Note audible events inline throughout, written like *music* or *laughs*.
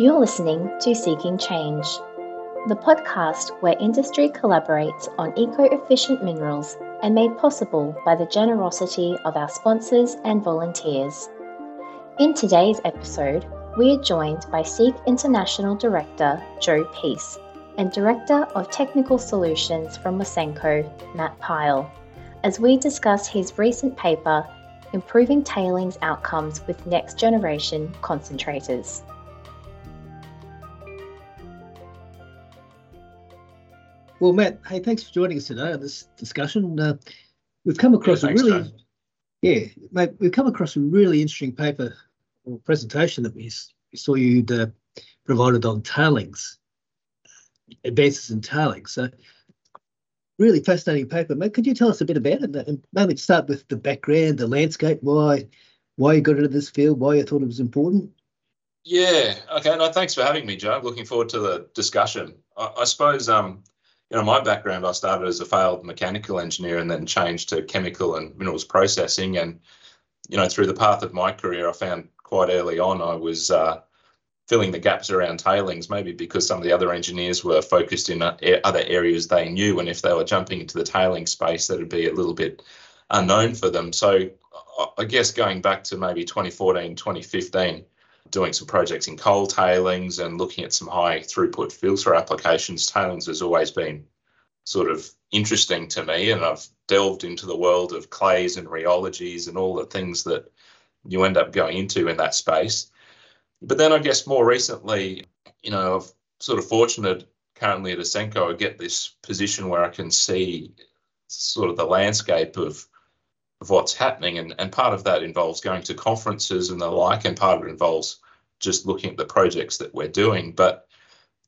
You're listening to CEECing Change, the podcast where industry collaborates on eco efficient minerals and made possible by the generosity of our sponsors and volunteers. In today's episode, we are joined by CEEC International Director Joe Pease and Director of Technical Solutions from Ausenco, Matt Pyle, as we discuss his recent paper, Improving Tailings Outcomes with Next Generation Concentrators. Well, Matt, hey, thanks for joining us today on this discussion. Uh, we've come across yeah, thanks, a really, yeah, mate, we've come across a really interesting paper or presentation that we, we saw you uh, provided on tailings, advances in tailings. So, really fascinating paper, mate. Could you tell us a bit about it? And maybe start with the background, the landscape, why, why you got into this field, why you thought it was important. Yeah. Okay. No, thanks for having me, Joe. Looking forward to the discussion. I, I suppose um, you know, my background, I started as a failed mechanical engineer and then changed to chemical and minerals processing. And, you know, through the path of my career, I found quite early on I was uh, filling the gaps around tailings, maybe because some of the other engineers were focused in uh, other areas they knew. And if they were jumping into the tailing space, that'd be a little bit unknown for them. So I guess going back to maybe 2014, 2015, doing some projects in coal tailings and looking at some high throughput filter applications. Tailings has always been sort of interesting to me, and I've delved into the world of clays and rheologies and all the things that you end up going into in that space. But then I guess more recently, you know, I've sort of fortunate currently at Ausenco, I get this position where I can see sort of the landscape of of what's happening. And, and part of that involves going to conferences and the like, and part of it involves just looking at the projects that we're doing. But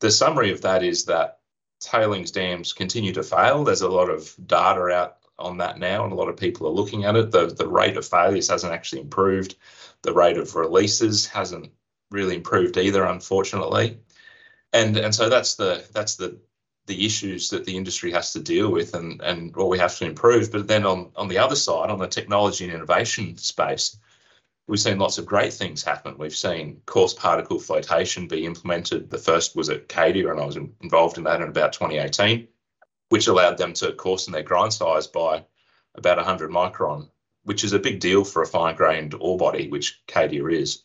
the summary of that is that tailings dams continue to fail. There's a lot of data out on that now, and a lot of people are looking at it. The, the rate of failures hasn't actually improved. The rate of releases hasn't really improved either, unfortunately. And and so that's the that's the the issues that the industry has to deal with and, and what we have to improve. But then on, on the other side, on the technology and innovation space, we've seen lots of great things happen. We've seen coarse particle flotation be implemented. The first was at Cadia, and I was involved in that in about 2018, which allowed them to coarsen their grind size by about 100 micron, which is a big deal for a fine grained ore body, which Cadia is.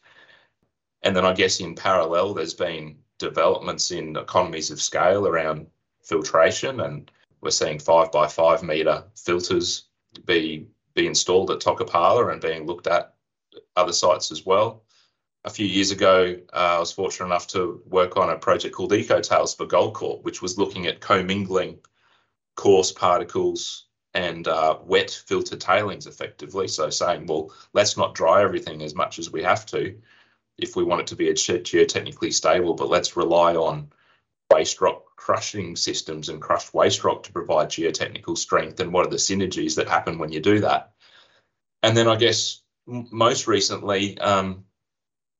And then I guess in parallel, there's been developments in economies of scale around filtration, and we're seeing five by five meter filters be be installed at Toquepala and being looked at other sites as well. A few years ago, uh, I was fortunate enough to work on a project called Eco EcoTails for Goldcorp, which was looking at commingling coarse particles and uh, wet filtered tailings effectively. So saying, well, let's not dry everything as much as we have to if we want it to be geotechnically stable, but let's rely on waste rock crushing systems and crushed waste rock to provide geotechnical strength and what are the synergies that happen when you do that? And then i guess most recently um,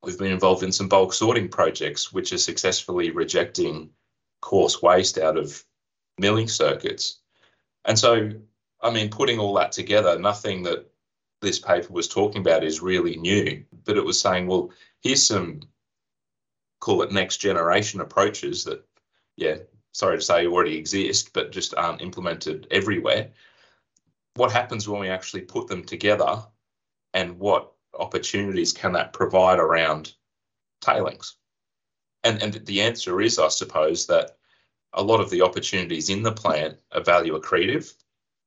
we've been involved in some bulk sorting projects which are successfully rejecting coarse waste out of milling circuits. And so i mean putting all that together nothing that this paper was talking about is really new but it was saying well here's some call it next generation approaches that yeah, sorry to say, already exist, but just aren't implemented everywhere. What happens when we actually put them together, and what opportunities can that provide around tailings? And and the answer is, I suppose, that a lot of the opportunities in the plant are value accretive,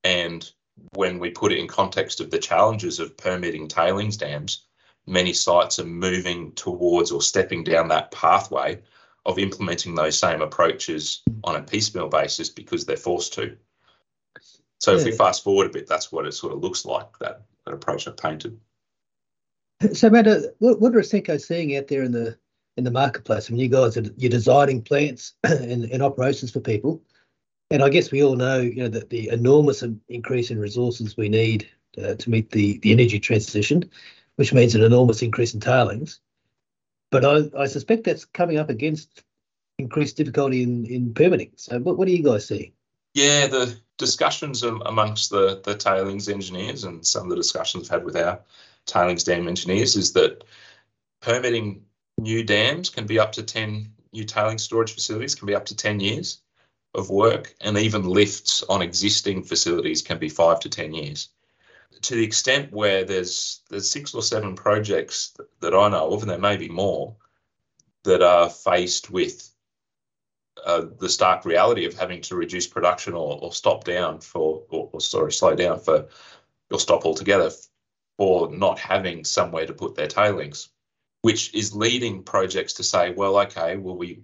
and when we put it in context of the challenges of permitting tailings dams, many sites are moving towards or stepping down that pathway of implementing those same approaches on a piecemeal basis because they're forced to. So yeah. if we fast forward a bit, that's what it sort of looks like, that, that approach I've painted. So, Matt, uh, what, what are Ausenco seeing out there in the in the marketplace? I mean, you guys are you're designing plants *clears throat* and, and operations for people, and I guess we all know, you know, that the enormous increase in resources we need uh, to meet the the energy transition, which means an enormous increase in tailings. But I, I suspect that's coming up against increased difficulty in, in permitting. So what, what do you guys see? Yeah, the discussions amongst the, the tailings engineers and some of the discussions I've had with our tailings dam engineers is that permitting new dams can be up to 10 new tailing storage facilities can be up to 10 years of work and even lifts on existing facilities can be 5 to 10 years to the extent where there's there's six or seven projects that, I know of and there may be more that are faced with uh, the stark reality of having to reduce production or, or stop down for or, or sorry slow down for or stop altogether for not having somewhere to put their tailings which is leading projects to say, well, okay, well, we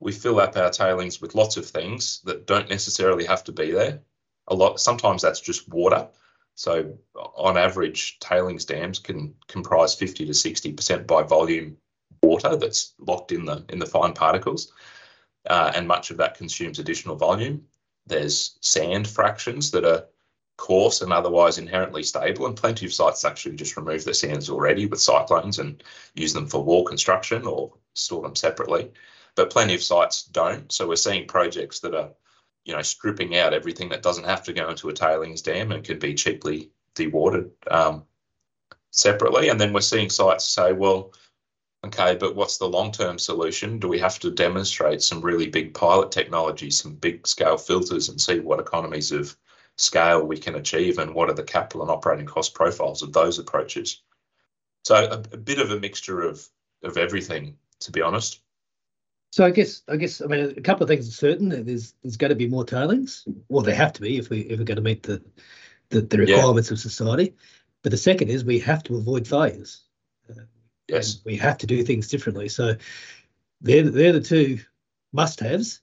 we fill up our tailings with lots of things that don't necessarily have to be there. A lot sometimes that's just water. So on average, tailings dams can comprise 50 to 60% by volume water that's locked in the in the fine particles, uh, and much of that consumes additional volume. There's sand fractions that are coarse and otherwise inherently stable. And plenty of sites actually just remove their sands already with cyclones and use them for wall construction or store them separately. But plenty of sites don't. So we're seeing projects that are, you know, stripping out everything that doesn't have to go into a tailings dam and can be cheaply dewatered um, separately. And then we're seeing sites say, well, okay, but what's the long term solution? Do we have to demonstrate some really big pilot technology, some big scale filters, and see what economies of scale we can achieve and what are the capital and operating cost profiles of those approaches. So a, a bit of a mixture of of everything, to be honest. So I guess I guess I mean a couple of things are certain. There's there's going to be more tailings. Well, there have to be if we if we're going to meet the the, the requirements yeah. of society. But the second is we have to avoid failures. Uh, yes, we have to do things differently. So they're they're the two must-haves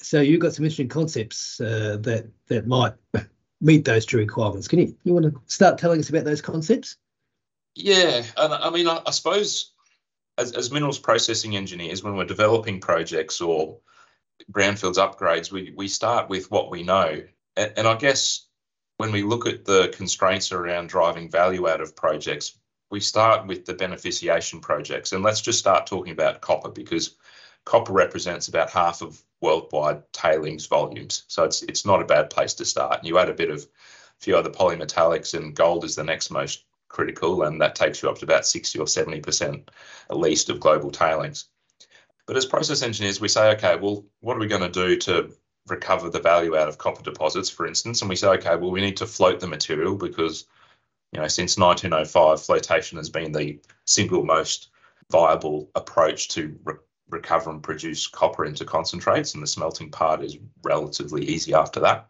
so you've got some interesting concepts uh, that that might *laughs* meet those two requirements. Can you you want to start telling us about those concepts? Yeah, and I mean, I, I suppose as, as minerals processing engineers, when we're developing projects or brownfields upgrades, we we start with what we know, and, and I guess when we look at the constraints around driving value out of projects, we start with the beneficiation projects, and let's just start talking about copper because copper represents about half of worldwide tailings volumes. So it's it's not a bad place to start. And you add a bit of a few other polymetallics, and gold is the next most critical, and that takes you up to about 60 or 70% at least of global tailings. But as process engineers, we say, okay, well, what are we going to do to recover the value out of copper deposits, for instance? And we say, okay, well, we need to float the material because, you know, since 1905, flotation has been the single most viable approach to re- recover and produce copper into concentrates, and the smelting part is relatively easy after that.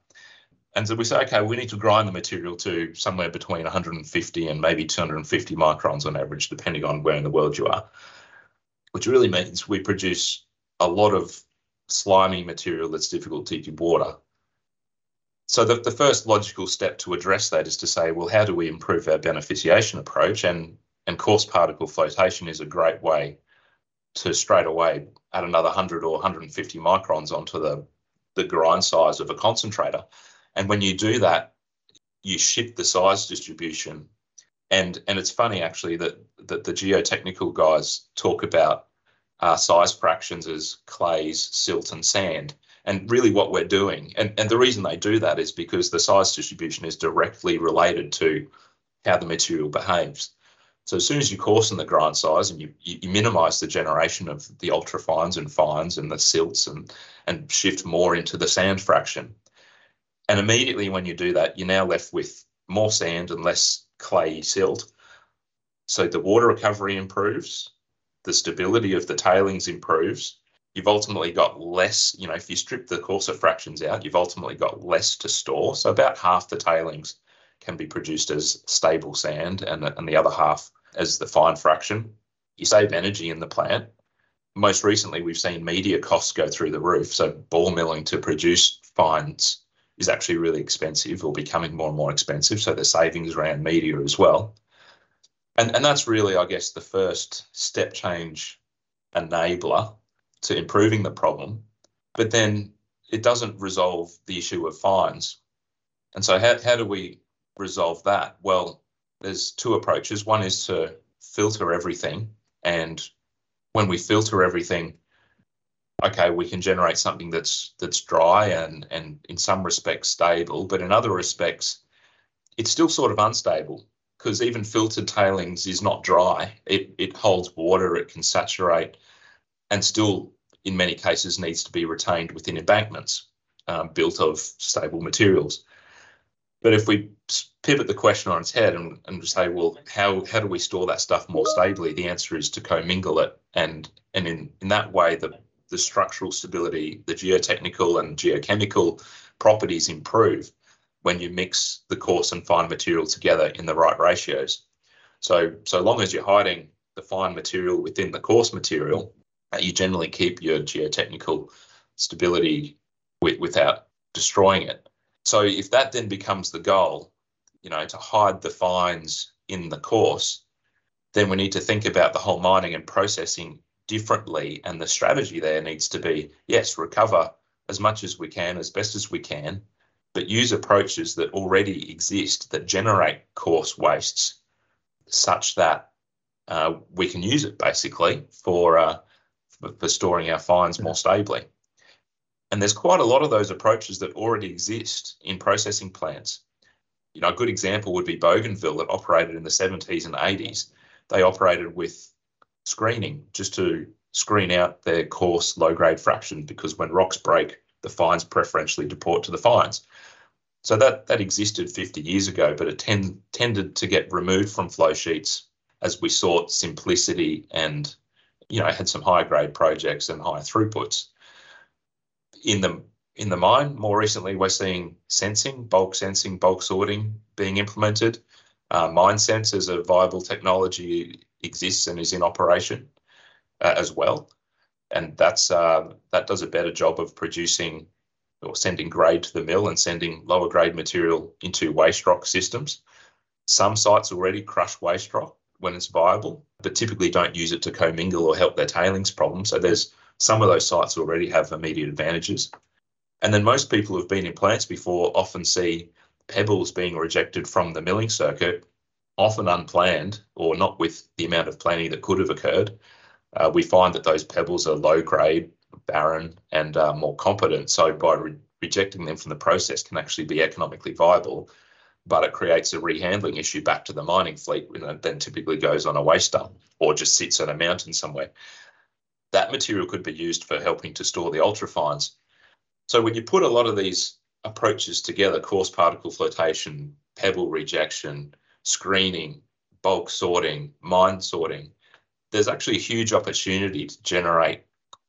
And so we say, okay, we need to grind the material to somewhere between 150 and maybe 250 microns on average, depending on where in the world you are, which really means we produce a lot of slimy material that's difficult to dewater. So the, the first logical step to address that is to say, well, how do we improve our beneficiation approach? And, and coarse particle flotation is a great way to straight away add another 100 or 150 microns onto the, the grind size of a concentrator. And when you do that, you shift the size distribution. And, and it's funny actually that, that the geotechnical guys talk about uh, size fractions as clays, silt, and sand. And really, what we're doing, and, and the reason they do that is because the size distribution is directly related to how the material behaves. So as soon as you coarsen the grind size and you, you, you minimize the generation of the ultrafines and fines and the silts and, and shift more into the sand fraction. And immediately when you do that, you're now left with more sand and less clayey silt. So the water recovery improves, the stability of the tailings improves. You've ultimately got less, you know, if you strip the coarser fractions out, you've ultimately got less to store. So about half the tailings can be produced as stable sand and, and the other half as the fine fraction. You save energy in the plant. Most recently, we've seen media costs go through the roof. So ball milling to produce fines is actually really expensive or becoming more and more expensive. So the savings around media as well. And, and that's really, I guess, the first step change enabler to improving the problem. But then it doesn't resolve the issue of fines. And so, how, how do we resolve that? Well, there's two approaches. One is to filter everything, and when we filter everything, okay, we can generate something that's that's dry and and in some respects stable, but in other respects, it's still sort of unstable. because even filtered tailings is not dry. It, it holds water, it can saturate, and still, in many cases, needs to be retained within embankments um, built of stable materials. But if we pivot the question on its head and, and say, well, how, how do we store that stuff more stably? The answer is to commingle it. And, and in, in that way, the, the structural stability, the geotechnical and geochemical properties improve when you mix the coarse and fine material together in the right ratios. So, so long as you're hiding the fine material within the coarse material, uh, you generally keep your geotechnical stability with, without destroying it. So if that then becomes the goal, you know, to hide the fines in the coarse, then we need to think about the whole mining and processing differently. And the strategy there needs to be yes, recover as much as we can, as best as we can, but use approaches that already exist that generate coarse wastes such that uh, we can use it basically for, uh, for, for storing our fines more stably. And there's quite a lot of those approaches that already exist in processing plants. You know, a good example would be Bougainville that operated in the 70s and 80s. They operated with screening just to screen out their coarse low grade fraction because when rocks break, the fines preferentially deport to the fines. So that that existed 50 years ago, but it tend, tended to get removed from flow sheets as we sought simplicity and you know had some high grade projects and high throughputs in the in the mine. More recently, we're seeing sensing, bulk sensing, bulk sorting being implemented. Uh, MineSense as a viable technology exists and is in operation uh, as well, and that's uh, that does a better job of producing or sending grade to the mill and sending lower grade material into waste rock systems. Some sites already crush waste rock when it's viable, but typically don't use it to commingle or help their tailings problem. So there's some of those sites already have immediate advantages. And then most people who've been in plants before often see pebbles being rejected from the milling circuit, often unplanned or not with the amount of planning that could have occurred. Uh, we find that those pebbles are low grade, barren, and uh, more competent. So by re- rejecting them from the process can actually be economically viable, but it creates a rehandling issue back to the mining fleet, and then typically goes on a waste dump or just sits on a mountain somewhere that material could be used for helping to store the ultrafines. So when you put a lot of these approaches together, coarse particle flotation, pebble rejection, screening, bulk sorting, mine sorting, there's actually a huge opportunity to generate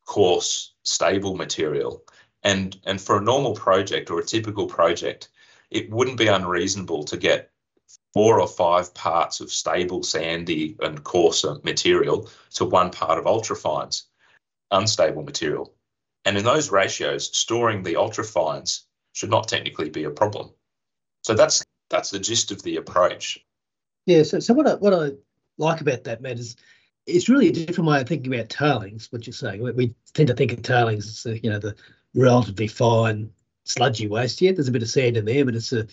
coarse, stable material. And, and for a normal project or a typical project, it wouldn't be unreasonable to get four or five parts of stable, sandy, and coarser material to one part of ultrafines unstable material. And in those ratios, storing the ultrafines should not technically be a problem. So that's that's the gist of the approach. Yeah. So, so what I, what I like about that, Matt, is it's really a different way of thinking about tailings. What you're saying, we, we tend to think of tailings as the, you know the relatively fine sludgy waste. Yeah, there's a bit of sand in there, but it's a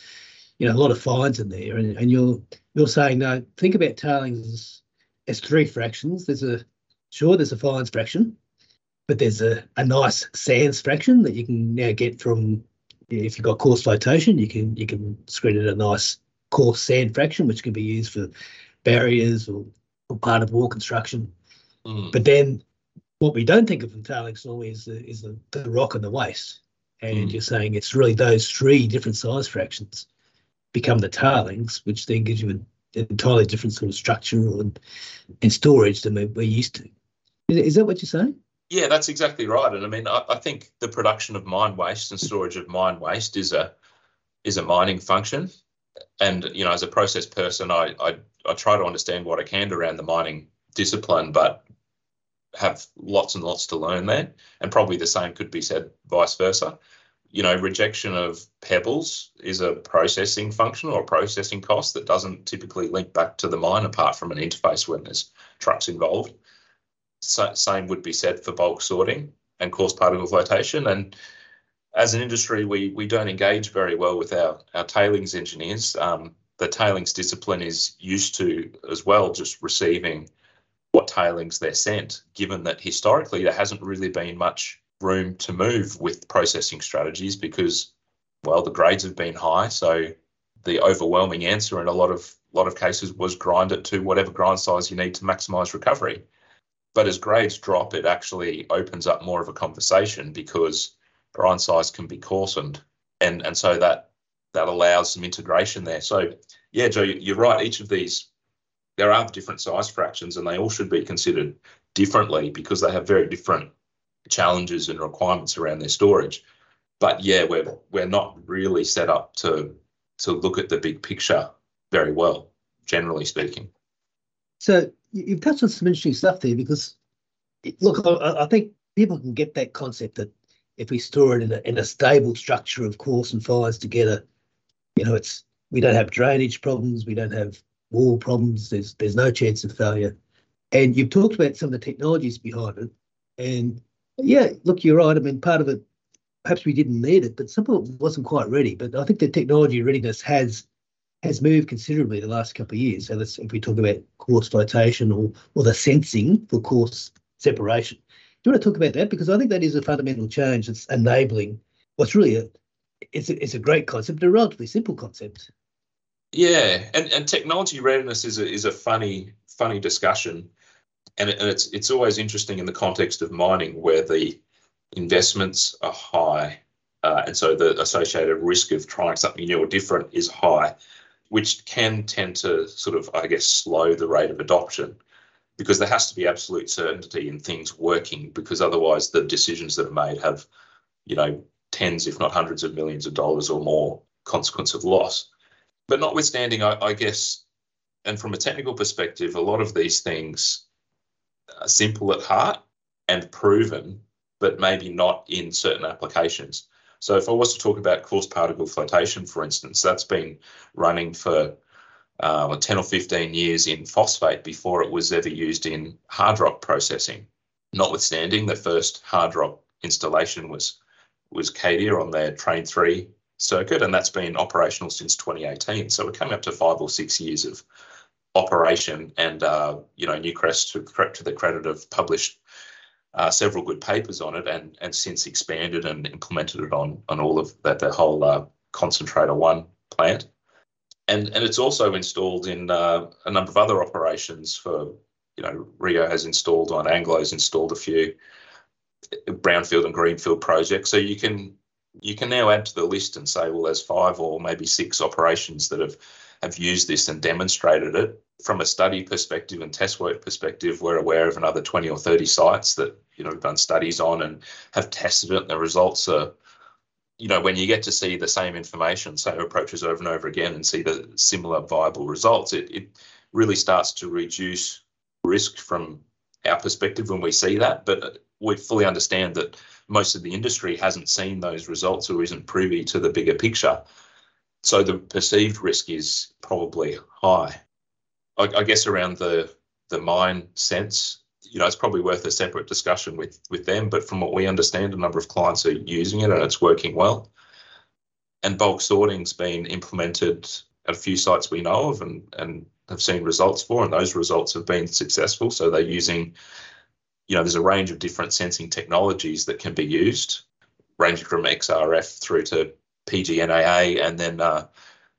you know a lot of fines in there. And, and you're you're saying no, think about tailings as, as three fractions. There's a sure there's a fines fraction, but there's a, a nice sands fraction that you can now get from if you've got coarse flotation, you can you can screen it a nice coarse sand fraction, which can be used for barriers or, or part of wall construction. Mm. But then what we don't think of in tailings normally is the, is the, the rock and the waste. And mm. you're saying it's really those three different size fractions become the tailings, which then gives you an entirely different sort of structure and, and storage than we're, used to. Is, is that what you're saying? Yeah, that's exactly right. And I mean, I, I, think the production of mine waste and storage of mine waste is a is a mining function. And you know, as a process person, I I, I try to understand what I can around the mining discipline, but have lots and lots to learn there. And probably the same could be said vice versa. You know, rejection of pebbles is a processing function or processing cost that doesn't typically link back to the mine apart from an interface when there's trucks involved same would be said for bulk sorting and coarse particle flotation. And as an industry, we we don't engage very well with our our tailings engineers. Um, the tailings discipline is used to as well just receiving what tailings they're sent, given that historically there hasn't really been much room to move with processing strategies because, well, the grades have been high. So the overwhelming answer in a lot of lot of cases was grind it to whatever grind size you need to maximize recovery. But as grades drop, it actually opens up more of a conversation because grind size can be coarsened. And, and so that that allows some integration there. So yeah, Joe, you're right. Each of these, there are different size fractions and they all should be considered differently because they have very different challenges and requirements around their storage. But yeah, we're we're not really set up to to look at the big picture very well, generally speaking. So you've touched on some interesting stuff there because, look, I, I think people can get that concept that if we store it in a, in a stable structure of coarse and fines together, you know, it's we don't have drainage problems, we don't have wall problems. There's there's no chance of failure. And you've talked about some of the technologies behind it, and yeah, look, you're right. I mean, part of it, perhaps we didn't need it, but some of it wasn't quite ready. But I think the technology readiness has has moved considerably the last couple of years. So if we talk about coarse flotation or or the sensing for coarse separation. You want to talk about that? Because I think that is a fundamental change that's enabling what's really a it's a, it's a great concept, a relatively simple concept. Yeah, and, and technology readiness is a is a funny funny discussion and, it, and it's it's always interesting in the context of mining where the investments are high, uh, and so the associated risk of trying something new or different is high, which can tend to sort of I guess slow the rate of adoption because there has to be absolute certainty in things working because otherwise the decisions that are made have you know tens if not hundreds of millions of dollars or more consequence of loss but notwithstanding I, I guess and from a technical perspective a lot of these things are simple at heart and proven, but maybe not in certain applications. So if I was to talk about coarse particle flotation, for instance, that's been running for uh, 10 or 15 years in phosphate before it was ever used in hard rock processing. Notwithstanding, the first hard rock installation was was Cadia on their Train 3 circuit, and that's been operational since 2018. So we're coming up to five or six years of operation. And uh, you know, Newcrest, to, to the credit, have published uh, several good papers on it, and and since expanded and implemented it on on all of that the whole uh, concentrator one plant. And, and it's also installed in uh, a number of other operations for, you know, Rio has installed on Anglo's installed a few brownfield and greenfield projects. So you can you can now add to the list and say, well, there's five or maybe six operations that have have used this and demonstrated it. From a study perspective and test work perspective, we're aware of another 20 or 30 sites that you know we've done studies on and have tested it. And the results are, you know, when you get to see the same information, same approaches over and over again, and see the similar viable results, it, it really starts to reduce risk from our perspective when we see that. But we fully understand that most of the industry hasn't seen those results or isn't privy to the bigger picture. So the perceived risk is probably high. I, I guess around the the MineSense, you know, it's probably worth a separate discussion with with them. But from what we understand, a number of clients are using it and it's working well. And bulk sorting's been implemented at a few sites we know of and and have seen results for, and those results have been successful. So they're using, you know, there's a range of different sensing technologies that can be used, ranging from XRF through to PGNAA, and then uh,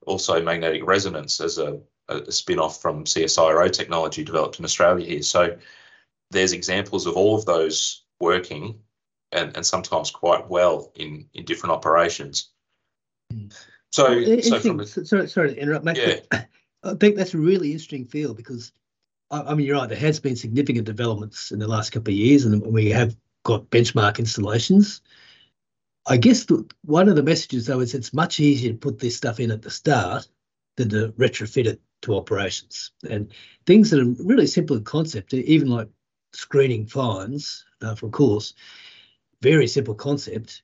also magnetic resonance as a, a spin off from CSIRO technology developed in Australia here. So there's examples of all of those working and, and sometimes quite well in, in different operations. Mm. So, so from a, sorry, sorry to interrupt, Matt. Yeah. *coughs* I think that's a really interesting field because, I mean, you're right, there has been significant developments in the last couple of years, and we have got benchmark installations. I guess the, one of the messages though is it's much easier to put this stuff in at the start than to retrofit it to operations. And things that are really simple in concept, even like screening fines uh, for coarse, very simple concept.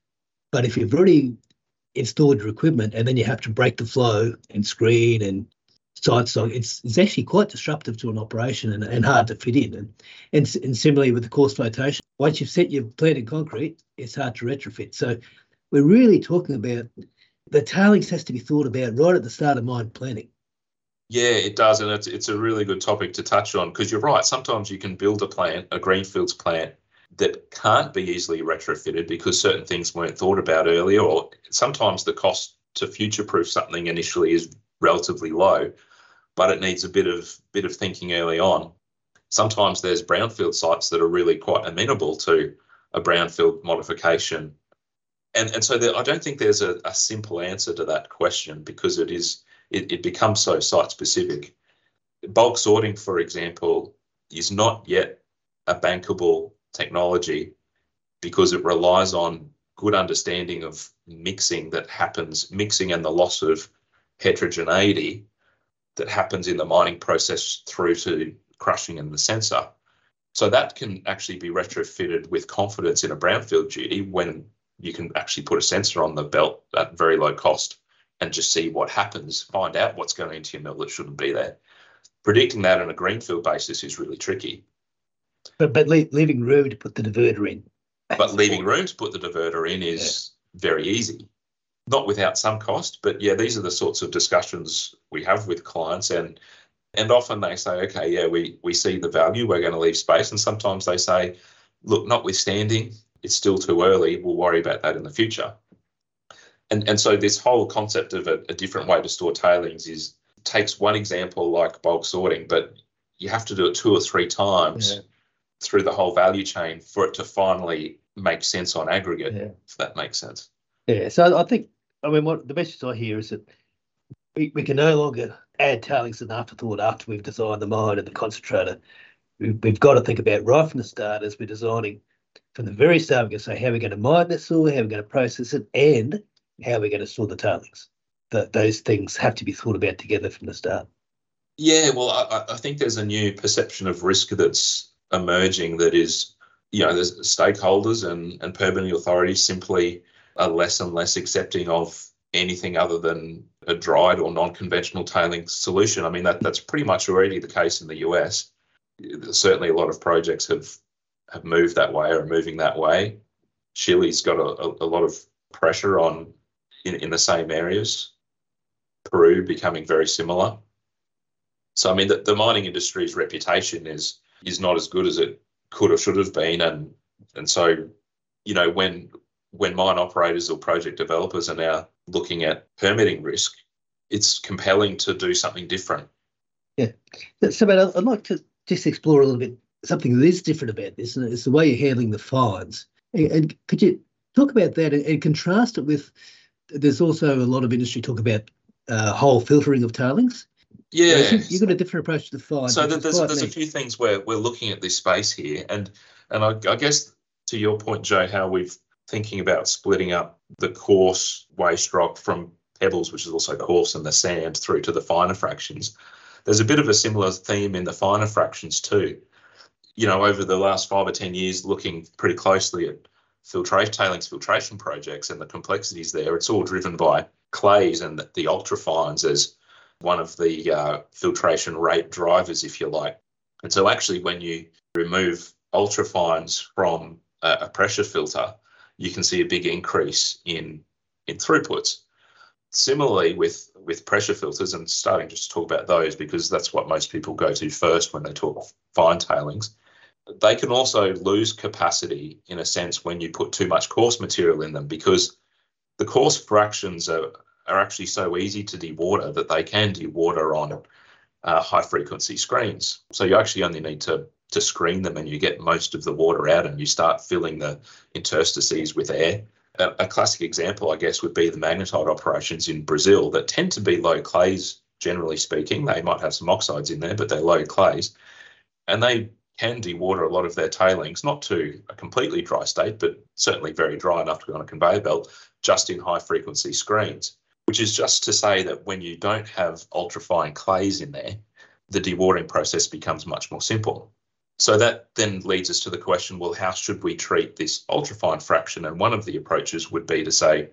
But if you've already installed your equipment and then you have to break the flow and screen and side stock, it's, it's actually quite disruptive to an operation and, and hard to fit in. And, and, and similarly with the coarse flotation, once you've set your plant in concrete, it's hard to retrofit. So we're really talking about the tailings has to be thought about right at the start of mine planning. Yeah, it does, and it's it's a really good topic to touch on because you're right. Sometimes you can build a plant, a greenfields plant, that can't be easily retrofitted because certain things weren't thought about earlier, or sometimes the cost to future-proof something initially is relatively low. but it needs a bit of bit of thinking early on. Sometimes there's brownfield sites that are really quite amenable to a brownfield modification. And, and so there, I don't think there's a, a simple answer to that question because it is it, it becomes so site specific. Bulk sorting, for example, is not yet a bankable technology because it relies on good understanding of mixing that happens, mixing and the loss of heterogeneity that happens in the mining process through to crushing and the sensor. So that can actually be retrofitted with confidence in a brownfield duty when you can actually put a sensor on the belt at very low cost and just see what happens, find out what's going into your mill that shouldn't be there. Predicting that on a greenfield basis is really tricky. But but leaving room to put the diverter in. But leaving room to put the diverter in is yeah. very easy. Not without some cost, but yeah, these are the sorts of discussions we have with clients and and often they say, okay, yeah, we we see the value, we're going to leave space. And sometimes they say, look, notwithstanding, it's still too early, we'll worry about that in the future. And and so this whole concept of a, a different way to store tailings is takes one example like bulk sorting, but you have to do it two or three times yeah. through the whole value chain for it to finally make sense on aggregate, yeah. if that makes sense. Yeah, so I think I mean what the message I hear is that we, we can no longer add tailings as an afterthought after we've designed the mine and the concentrator. We've, we've got to think about right from the start as we're designing from the very start. We're going to say how we're going to mine this ore, how we're going to process it, and how we're going to store the tailings. That those things have to be thought about together from the start. Yeah, well, I, I think there's a new perception of risk that's emerging that is, you know, there's stakeholders and, and permitting authorities simply are less and less accepting of anything other than a dried or non-conventional tailing solution. I mean, that that's pretty much already the case in the US. Certainly, a lot of projects have have moved that way or are moving that way. Chile's got a, a, lot of pressure on in, in the same areas. Peru becoming very similar. So I mean, the, the mining industry's reputation is is not as good as it could or should have been, and and so you know when when mine operators or project developers are now looking at permitting risk, it's compelling to do something different. Yeah. So, but I'd like to just explore a little bit something that is different about this, and it's the way you're handling the fines. And could you talk about that and, contrast it with? There's also a lot of industry talk about uh, whole filtering of tailings. Yeah, you've got a different approach to the fine. So there's there's a few things where we're looking at this space here, and and I, I guess to your point, Joe, how we've thinking about splitting up the coarse waste rock from pebbles, which is also coarse, and the sand through to the finer fractions. There's a bit of a similar theme in the finer fractions too. You know, over the last five or 10 years, looking pretty closely at filtration, tailings filtration projects and the complexities there, it's all driven by clays and the, ultrafines as one of the uh, filtration rate drivers, if you like. And so, actually, when you remove ultrafines from a, a pressure filter, you can see a big increase in in throughputs. Similarly, with with pressure filters, and starting just to talk about those because that's what most people go to first when they talk fine tailings. They can also lose capacity in a sense when you put too much coarse material in them because the coarse fractions are, are actually so easy to dewater that they can dewater on uh, high frequency screens. So you actually only need to to screen them and you get most of the water out and you start filling the interstices with air. A, a classic example, I guess, would be the magnetite operations in Brazil that tend to be low clays, generally speaking. They might have some oxides in there, but they're low clays. And they can dewater a lot of their tailings, not to a completely dry state, but certainly very dry enough to go on a conveyor belt, just in high frequency screens. Which is just to say that when you don't have ultrafine clays in there, the dewatering process becomes much more simple. So that then leads us to the question well, how should we treat this ultrafine fraction? And one of the approaches would be to say,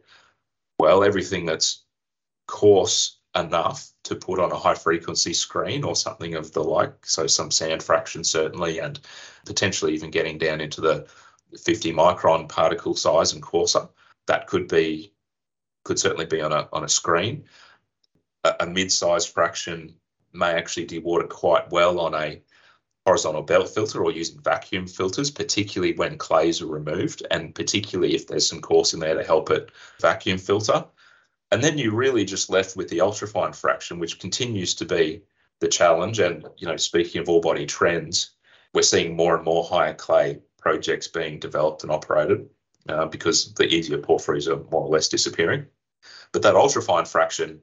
well, everything that's coarse enough to put on a high frequency screen or something of the like, so some sand fraction certainly, and potentially even getting down into the 50 micron particle size and coarser, that could be could certainly be on a on a screen. A, a mid-sized fraction may actually dewater quite well on a horizontal belt filter or using vacuum filters, particularly when clays are removed, and particularly if there's some coarse in there to help it vacuum filter. And then you're really just left with the ultrafine fraction, which continues to be the challenge. And, you know, speaking of ore body trends, we're seeing more and more higher clay projects being developed and operated uh, because the easier porphyries are more or less disappearing. But that ultrafine fraction,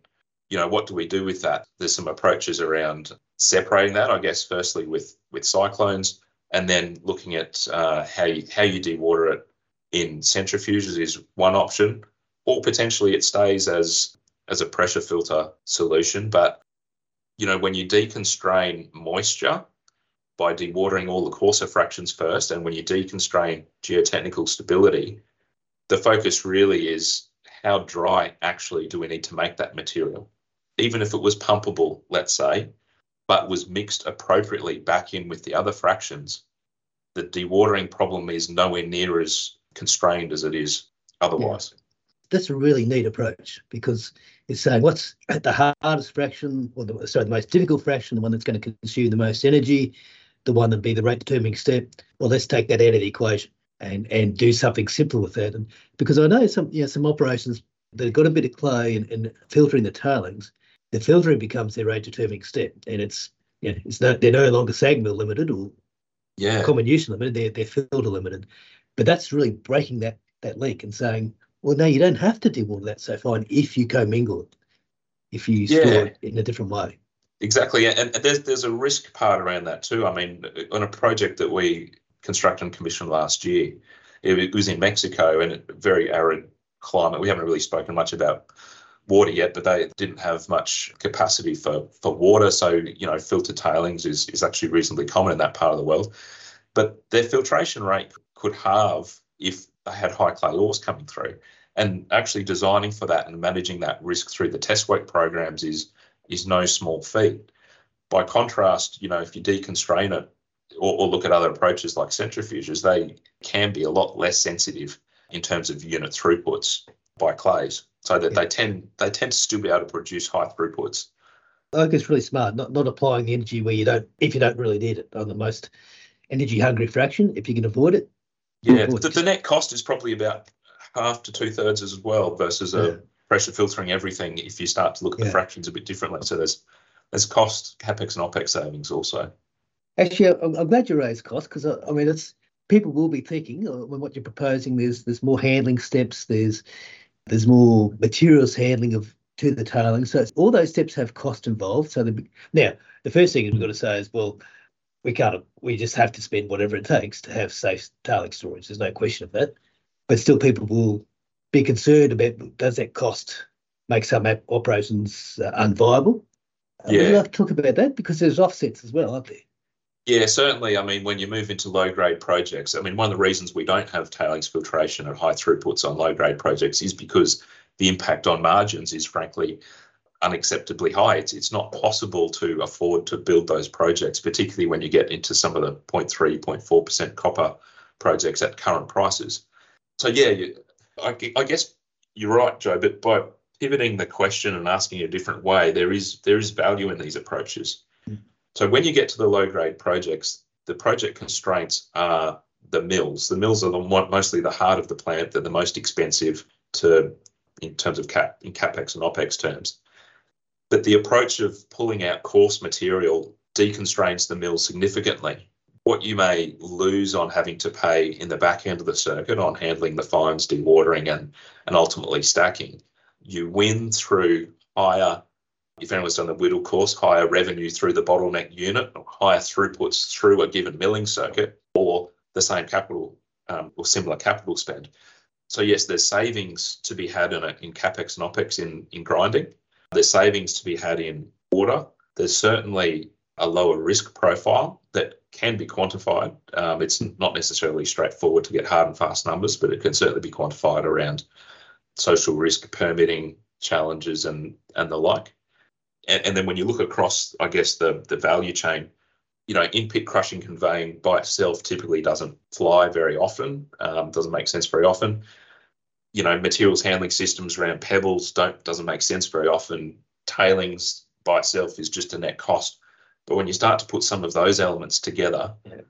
you know, what do we do with that? There's some approaches around separating that, I guess, firstly with with cyclones, and then looking at uh, how you how you dewater it in centrifuges is one option, or potentially it stays as as a pressure filter solution. But you know, when you deconstrain moisture by dewatering all the coarser fractions first, and when you deconstrain geotechnical stability, the focus really is how dry actually do we need to make that material? Even if it was pumpable, let's say, but was mixed appropriately back in with the other fractions, the dewatering problem is nowhere near as constrained as it is otherwise. Yeah. That's a really neat approach because it's saying what's the hardest fraction, or the, sorry, the most difficult fraction, the one that's going to consume the most energy, the one that be the rate determining step. Well, let's take that out of the equation and and do something simple with that. And because I know some you know some operations that have got a bit of clay and, and filtering the tailings, the filtering becomes their rate determining step, and it's you know, it's no, they're no longer SAG mill limited or yeah comminution limited. They're they're filter limited, but that's really breaking that that link and saying, well, no, you don't have to deal with that so fine if you commingle it, if you yeah. store it in a different way. Exactly, and, and there's there's a risk part around that too. I mean, on a project that we constructed and commissioned last year, it, was in Mexico and a very arid climate. We haven't really spoken much about water yet, but they didn't have much capacity for for water. So you know, filtered tailings is is actually reasonably common in that part of the world. But their filtration rate could halve if they had high clay ores coming through. And actually designing for that and managing that risk through the test work programs is is no small feat. By contrast, you know, if you deconstrain it or, or look at other approaches like centrifuges, they can be a lot less sensitive in terms of unit throughputs by clays so that yeah. they tend they tend to still be able to produce high throughputs. I think it's really smart, not not applying the energy where you don't if you don't really need it on the most energy hungry fraction. If you can avoid it, yeah, *laughs* the, the, net cost is probably about half to two thirds as well versus yeah. a pressure filtering everything. If you start to look at yeah. the fractions a bit differently, so there's there's cost, capex and opex savings also. Actually, I'm, I'm glad you raised cost because I, I, mean it's people will be thinking uh, when what you're proposing. There's there's more handling steps. There's there's more materials handling of to the tailing. So all those steps have cost involved. So the, now the first thing we've got to say is, well, we can't. We just have to spend whatever it takes to have safe tailing storage. There's no question of that. But still, people will be concerned about does that cost make some operations uh, unviable? Uh, yeah. Like to talk about that because there's offsets as well, aren't there? Yeah, certainly. I mean, when you move into low grade projects, I mean, one of the reasons we don't have tailings filtration at high throughputs on low grade projects is because the impact on margins is frankly unacceptably high. It's, it's not possible to afford to build those projects, particularly when you get into some of the 0.3, 0.4% copper projects at current prices. So, yeah, you, I, I guess you're right, Joe, but by pivoting the question and asking a different way, there is there is value in these approaches. Hmm. So when you get to the low grade projects, the project constraints are the mills. The mills are the mostly the heart of the plant. They're the most expensive to in terms of cap in capex and opex terms. But the approach of pulling out coarse material deconstrains the mill significantly. What you may lose on having to pay in the back end of the circuit on handling the fines, dewatering, and and ultimately stacking, you win through higher if anyone's done the Whittle course, higher revenue through the bottleneck unit, or higher throughputs through a given milling circuit, or the same capital um, or similar capital spend. So yes, there's savings to be had in, in capex and opex in, in grinding. There's savings to be had in water. There's certainly a lower risk profile that can be quantified. Um, it's not necessarily straightforward to get hard and fast numbers, but it can certainly be quantified around social risk, permitting challenges, and and the like and, and then when you look across, I guess the the value chain, you know, in pit crushing conveying by itself typically doesn't fly very often, um, doesn't make sense very often. You know, materials handling systems around pebbles don't doesn't make sense very often. Tailings by itself is just a net cost. But when you start to put some of those elements together, yeah.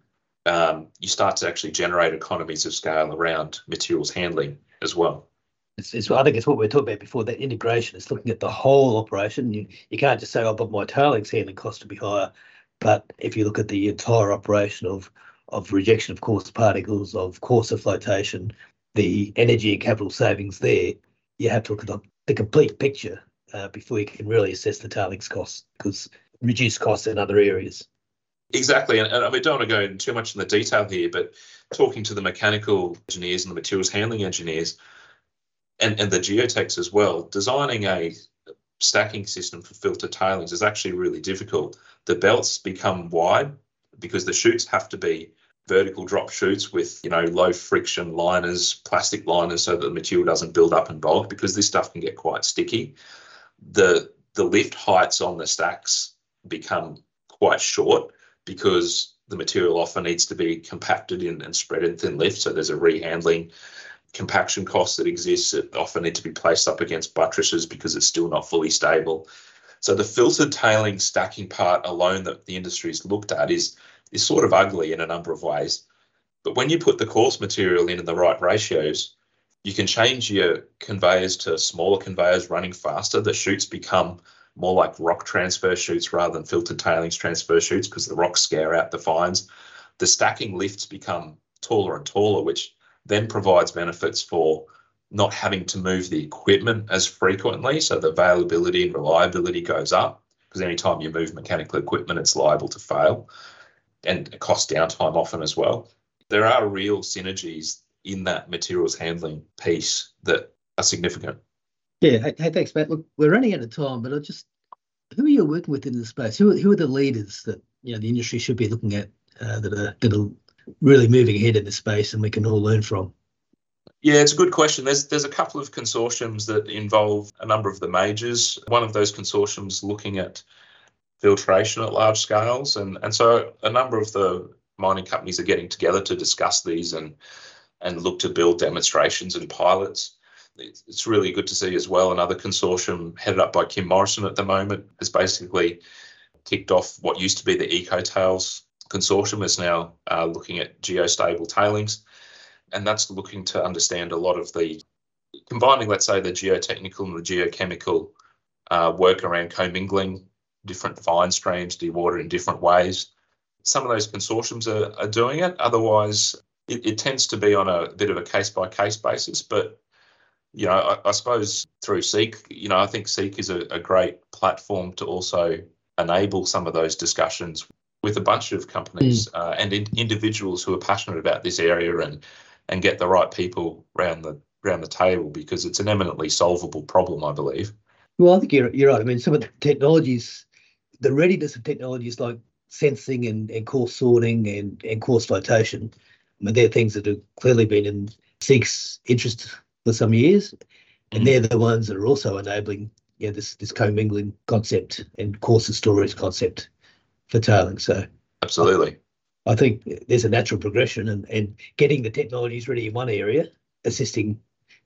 um, you start to actually generate economies of scale around materials handling as well. It's, it's, I think it's what we are talking about before. That integration is looking at the whole operation. You you can't just say, "Oh, but my tailings handling cost to be higher." But if you look at the entire operation of of rejection of coarse particles, of coarser flotation, the energy and capital savings there, you have to look at the, the complete picture uh, before you can really assess the tailings costs because reduce costs in other areas. Exactly, and, and we don't want to go into too much in the detail here, but talking to the mechanical engineers and the materials handling engineers, and, and the geotechs as well, designing a stacking system for filter tailings is actually really difficult. The belts become wide because the chutes have to be vertical drop chutes with you know low friction liners, plastic liners, so that the material doesn't build up and bulk because this stuff can get quite sticky. The the lift heights on the stacks become quite short because the material often needs to be compacted in and spread in thin lift. So there's a rehandling compaction cost that exists. It often need to be placed up against buttresses because it's still not fully stable. So the filtered tailing stacking part alone that the industry's looked at is is sort of ugly in a number of ways. But when you put the coarse material in in the right ratios, you can change your conveyors to smaller conveyors running faster. The chutes become more like rock transfer chutes rather than filtered tailings transfer chutes because the rocks scare out the fines. The stacking lifts become taller and taller, which then provides benefits for not having to move the equipment as frequently. So the availability and reliability goes up because anytime you move mechanical equipment, it's liable to fail and cost downtime often as well. There are real synergies in that materials handling piece that are significant. Yeah. Hey, hey, thanks, Matt. Look, we're running out of time, but I just who are you working with in the space? Who are, who are the leaders that you know the industry should be looking at uh, that are that are really moving ahead in the space and we can all learn from? Yeah, it's a good question. There's there's a couple of consortiums that involve a number of the majors. One of those consortiums looking at filtration at large scales, and and so a number of the mining companies are getting together to discuss these and and look to build demonstrations and pilots. It's really good to see as well another consortium headed up by Kim Morrison at the moment has basically kicked off what used to be the EcoTails consortium is now uh, looking at geostable tailings. And that's looking to understand a lot of the combining let's say the geotechnical and the geochemical uh, work around commingling different fine streams dewater in different ways some of those consortiums are, are doing it otherwise it, it tends to be on a bit of a case by case basis but you know, I, I, suppose through CEEC, you know, I think CEEC is a, a, great platform to also enable some of those discussions with a bunch of companies mm. uh, and in, individuals who are passionate about this area and and get the right people around the around the table because it's an eminently solvable problem, I believe. Well, I think you're you're right. I mean, some of the technologies, the readiness of technologies like sensing and, and coarse sorting and, and coarse flotation, I mean, they're things that have clearly been in CEEC's interest for some years, and mm. they're the ones that are also enabling yeah this this commingling concept and coarser storage concept for tailing. So absolutely, I, I think there's a natural progression and and getting the technologies ready in one area, assisting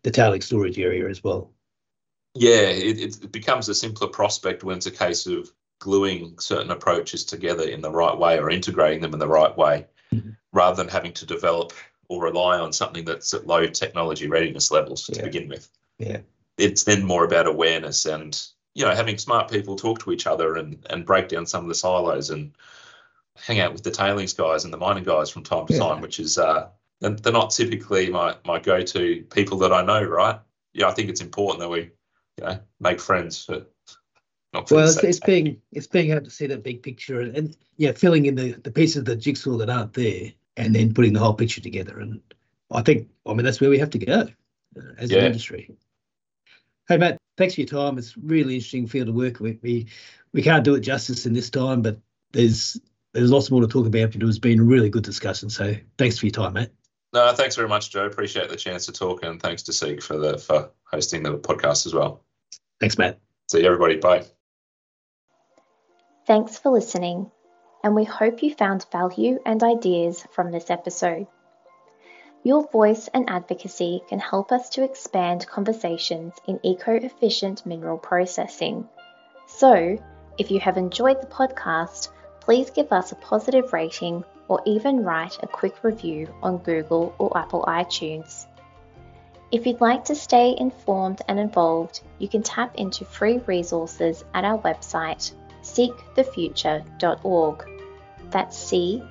the tailing storage area as well. Yeah, it, it becomes a simpler prospect when it's a case of gluing certain approaches together in the right way or integrating them in the right way, mm-hmm. rather than having to develop or rely on something that's at low technology readiness levels yeah. to begin with. Yeah. It's then more about awareness and you know having smart people talk to each other and and break down some of the silos and hang out with the tailings guys and the mining guys from time to yeah. time, which is uh they're not typically my my go-to people that I know, right? Yeah, I think it's important that we you know make friends for well, it's, it's being it's being able to see the big picture and, and yeah, filling in the, the pieces of the jigsaw that aren't there and then putting the whole picture together. And I think, I mean, that's where we have to go uh, as yeah. an industry. Hey, Matt, thanks for your time. It's really interesting field of work. We, we we can't do it justice in this time, but there's there's lots more to talk about. But it has been a really good discussion. So thanks for your time, Matt. No, thanks very much, Joe. Appreciate the chance to talk, and thanks to CEEC for the for hosting the podcast as well. Thanks, Matt. See you, everybody. Bye. Thanks for listening and we hope you found value and ideas from this episode. Your voice and advocacy can help us to expand conversations in eco efficient mineral processing. So, if you have enjoyed the podcast, please give us a positive rating or even write a quick review on Google or Apple iTunes. If you'd like to stay informed and involved, you can tap into free resources at our website ceecthefuture.org. That's C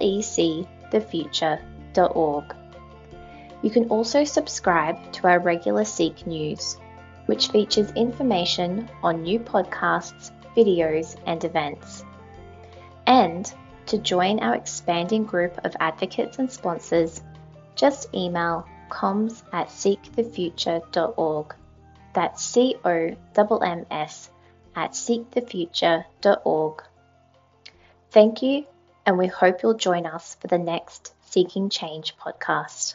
E C thefuture.org. You can also subscribe to our regular CEEC news, which features information on new podcasts, videos, and events. And to join our expanding group of advocates and sponsors, just email comms at ceecthefuture.org. That's C O M M S at ceecthefuture.org. Thank you, and we hope you'll join us for the next CEECing Change podcast.